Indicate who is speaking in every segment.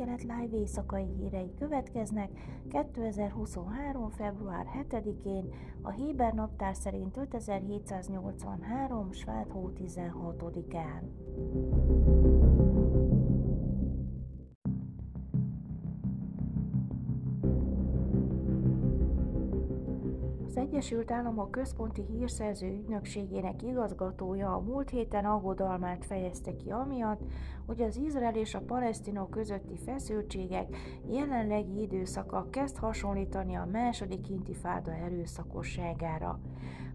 Speaker 1: Dél-Kelet Live éjszakai hírei következnek 2023. február 7-én, a Héber naptár szerint 5783. Svát hó 16-án. Egyesült Államok Központi Hírszerző Ügynökségének igazgatója a múlt héten aggodalmát fejezte ki amiatt, hogy az Izrael és a palesztinok közötti feszültségek jelenlegi időszaka kezd hasonlítani a második intifáda erőszakosságára.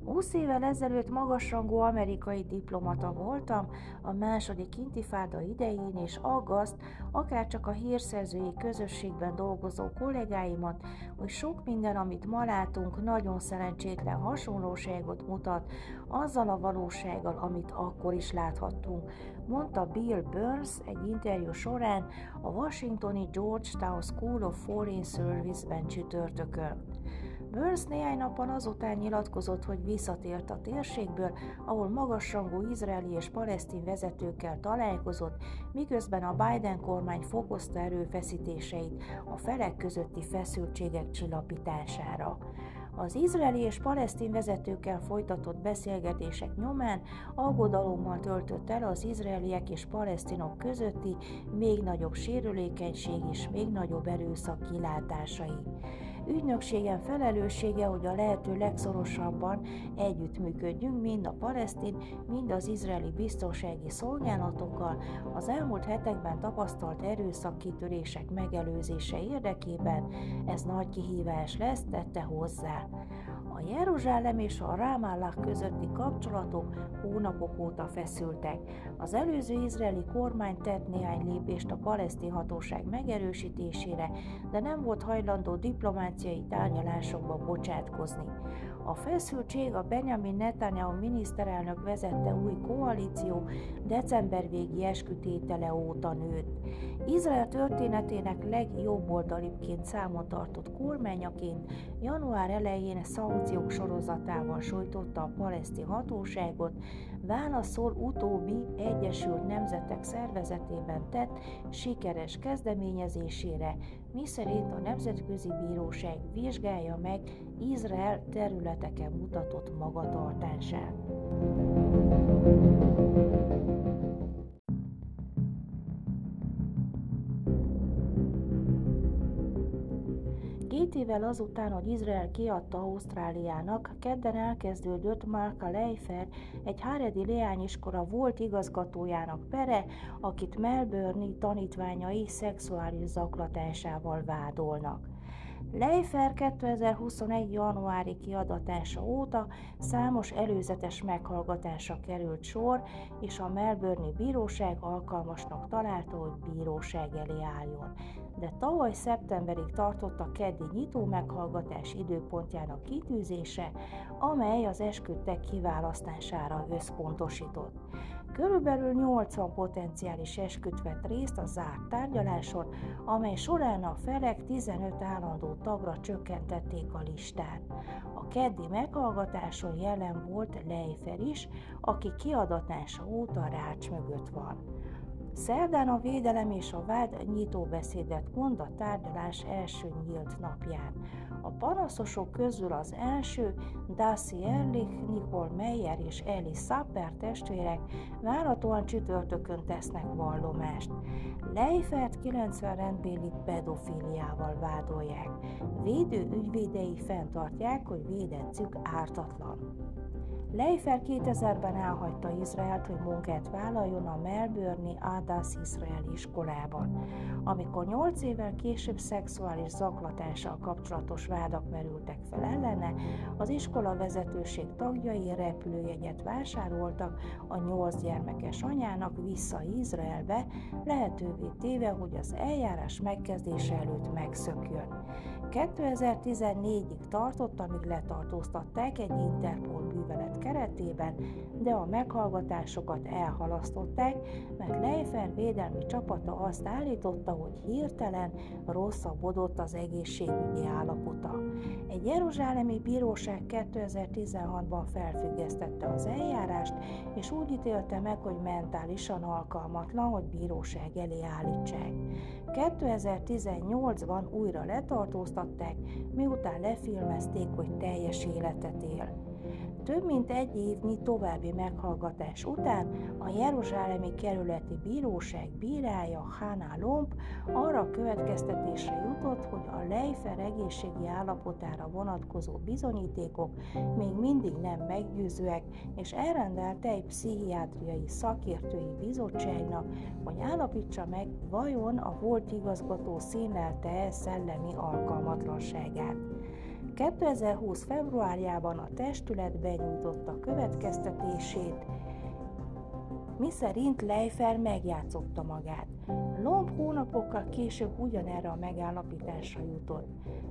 Speaker 1: 20 évvel ezelőtt magasrangú amerikai diplomata voltam a második intifáda idején, és aggaszt, akár csak a hírszerzői közösségben dolgozó kollégáimat, hogy sok minden, amit ma látunk, nagyon szerencsétlen hasonlóságot mutat azzal a valósággal, amit akkor is láthattunk, mondta Bill Burns egy interjú során a Washingtoni Georgetown School of Foreign Service-ben csütörtökön. Burns néhány napon azután nyilatkozott, hogy visszatért a térségből, ahol magasrangú izraeli és palesztin vezetőkkel találkozott, miközben a Biden kormány fokozta erőfeszítéseit a felek közötti feszültségek csillapítására. Az izraeli és palesztin vezetőkkel folytatott beszélgetések nyomán aggodalommal töltött el az izraeliek és palesztinok közötti még nagyobb sérülékenység és még nagyobb erőszak kilátásai. Ügynökségen felelőssége, hogy a lehető legszorosabban együttműködjünk mind a palesztin, mind az izraeli biztonsági szolgálatokkal az elmúlt hetekben tapasztalt erőszakkitörések megelőzése érdekében. Ez nagy kihívás lesz, tette hozzá. Jeruzsálem és a Rámállák közötti kapcsolatok hónapok óta feszültek. Az előző izraeli kormány tett néhány lépést a palesztin hatóság megerősítésére, de nem volt hajlandó diplomáciai tárgyalásokba bocsátkozni. A feszültség a Benjamin Netanyahu miniszterelnök vezette új koalíció december végi eskütétele óta nőtt. Izrael történetének legjobboldalibbként számon tartott kormányaként január elején szankciók sorozatával sújtotta a paleszti hatóságot, válaszol utóbbi Egyesült Nemzetek Szervezetében tett sikeres kezdeményezésére, miszerint a Nemzetközi Bíróság vizsgálja meg Izrael területeken mutatott magatartását. Két évvel azután, hogy Izrael kiadta Ausztráliának, kedden elkezdődött Marka Leifer, egy Haredi leányiskola volt igazgatójának pere, akit Melbourne tanítványai szexuális zaklatásával vádolnak. Leifer 2021. januári kiadatása óta számos előzetes meghallgatásra került sor, és a Melbourne bíróság alkalmasnak találta, hogy bíróság elé álljon. De tavaly szeptemberig tartott a keddi nyitó meghallgatás időpontjának kitűzése, amely az esküdtek kiválasztására összpontosított. Körülbelül 80 potenciális esküt vett részt a zárt tárgyaláson, amely során a felek 15 állandó tagra csökkentették a listát. A keddi meghallgatáson jelen volt Leifer is, aki kiadatása óta rács mögött van. Szerdán a védelem és a vád nyitóbeszédet mond a tárgyalás első nyílt napján. A panaszosok közül az első, Darcy Erlich, Nicole Meyer és Eli Sapper testvérek várhatóan csütörtökön tesznek vallomást. Leifert 90 rendbéli pedofíliával vádolják. Védő ügyvédei fenntartják, hogy védettük ártatlan. Leifer 2000-ben elhagyta Izraelt, hogy munkát vállaljon a Melbourne Adas Izraeli iskolában. Amikor 8 évvel később szexuális zaklatással kapcsolatos vádak merültek fel ellene, az iskola vezetőség tagjai repülőjegyet vásároltak a 8 gyermekes anyának vissza Izraelbe, lehetővé téve, hogy az eljárás megkezdése előtt megszökjön. 2014-ig tartott, amíg letartóztatták egy Interpol művelet keretében, de a meghallgatásokat elhalasztották, mert Leifer védelmi csapata azt állította, hogy hirtelen rosszabbodott az egészségügyi állapota. Egy jeruzsálemi bíróság 2016-ban felfüggesztette az eljárást, és úgy ítélte meg, hogy mentálisan alkalmatlan, hogy bíróság elé állítsák. 2018-ban újra letartóztatták, miután lefilmezték, hogy teljes életet él. Több mint egy évnyi további meghallgatás után a Jeruzsálemi Kerületi Bíróság bírája Hana Lomb arra a következtetésre jutott, hogy a Leifer egészségi állapotára vonatkozó bizonyítékok még mindig nem meggyőzőek, és elrendelte egy pszichiátriai szakértői bizottságnak, hogy állapítsa meg, vajon a volt igazgató színlelte-e szellemi alkalmatlanságát. 2020. februárjában a testület benyújtotta következtetését, miszerint Leifer megjátszotta magát. Lomb hónapokkal később ugyanerre a megállapításra jutott.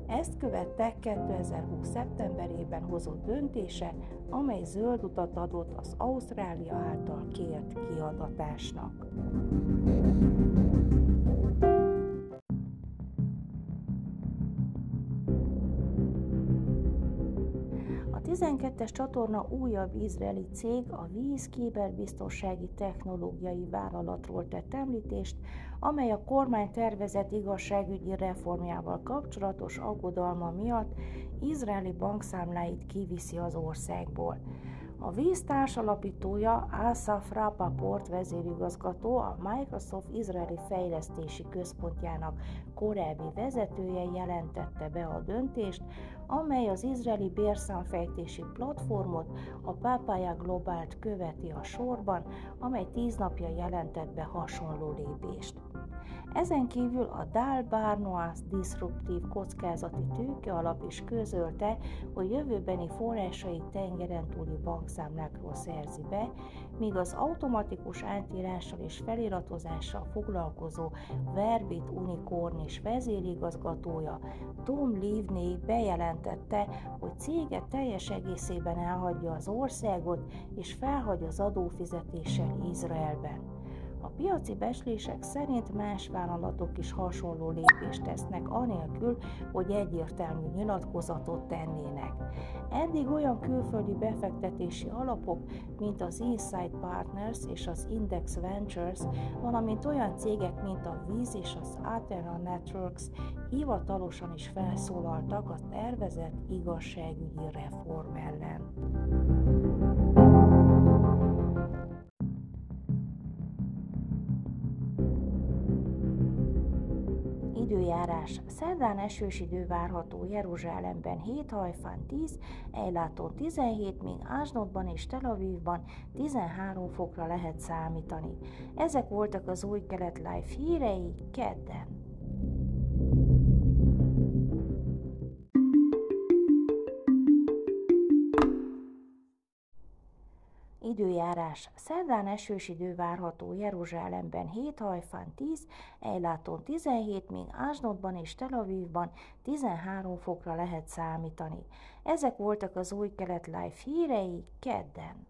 Speaker 1: Ezt követte 2020. szeptemberében hozott döntése, amely zöld utat adott az Ausztrália által kért kiadatásnak. 12-es csatorna újabb izraeli cég, a víz kiberbiztonsági technológiai vállalatról tett említést, amely a kormány tervezett igazságügyi reformjával kapcsolatos aggodalma miatt izraeli bankszámláit kiviszi az országból. A víztárs alapítója Asaf Rapaport vezérigazgató, a Microsoft izraeli fejlesztési központjának korábbi vezetője jelentette be a döntést, amely az izraeli bérszámfejtési platformot, a Papaya Globált követi a sorban, amely tíz napja jelentett be hasonló lépést. Ezen kívül a Dal Barnoas Disruptív Kockázati Tőke alap is közölte, hogy jövőbeni forrásai tengeren túli bankszámlákról szerzi be, míg az automatikus átírással és feliratozással foglalkozó Verbit Unicorn és vezérigazgatója Tom Livney bejelentette, hogy cége teljes egészében elhagyja az országot és felhagy az adófizetéssel Izraelben. Piaci becslések szerint más vállalatok is hasonló lépést tesznek, anélkül, hogy egyértelmű nyilatkozatot tennének. Eddig olyan külföldi befektetési alapok, mint az Inside Partners és az Index Ventures, valamint olyan cégek, mint a Viz és az Athena Networks hivatalosan is felszólaltak a tervezett igazságügyi reform ellen. Időjárás. Szerdán esős idő várható Jeruzsálemben 7, Hajfán 10, Ejláton 17, míg Ásnodban és Tel Avivban 13 fokra lehet számítani. Ezek voltak az új kelet live hírei kedden. Időjárás. Szerdán esős idő várható Jeruzsálemben 7, Hajfán 10, Ejláton 17, míg Ásnodban és Tel Avivban 13 fokra lehet számítani. Ezek voltak az új kelet live hírei kedden.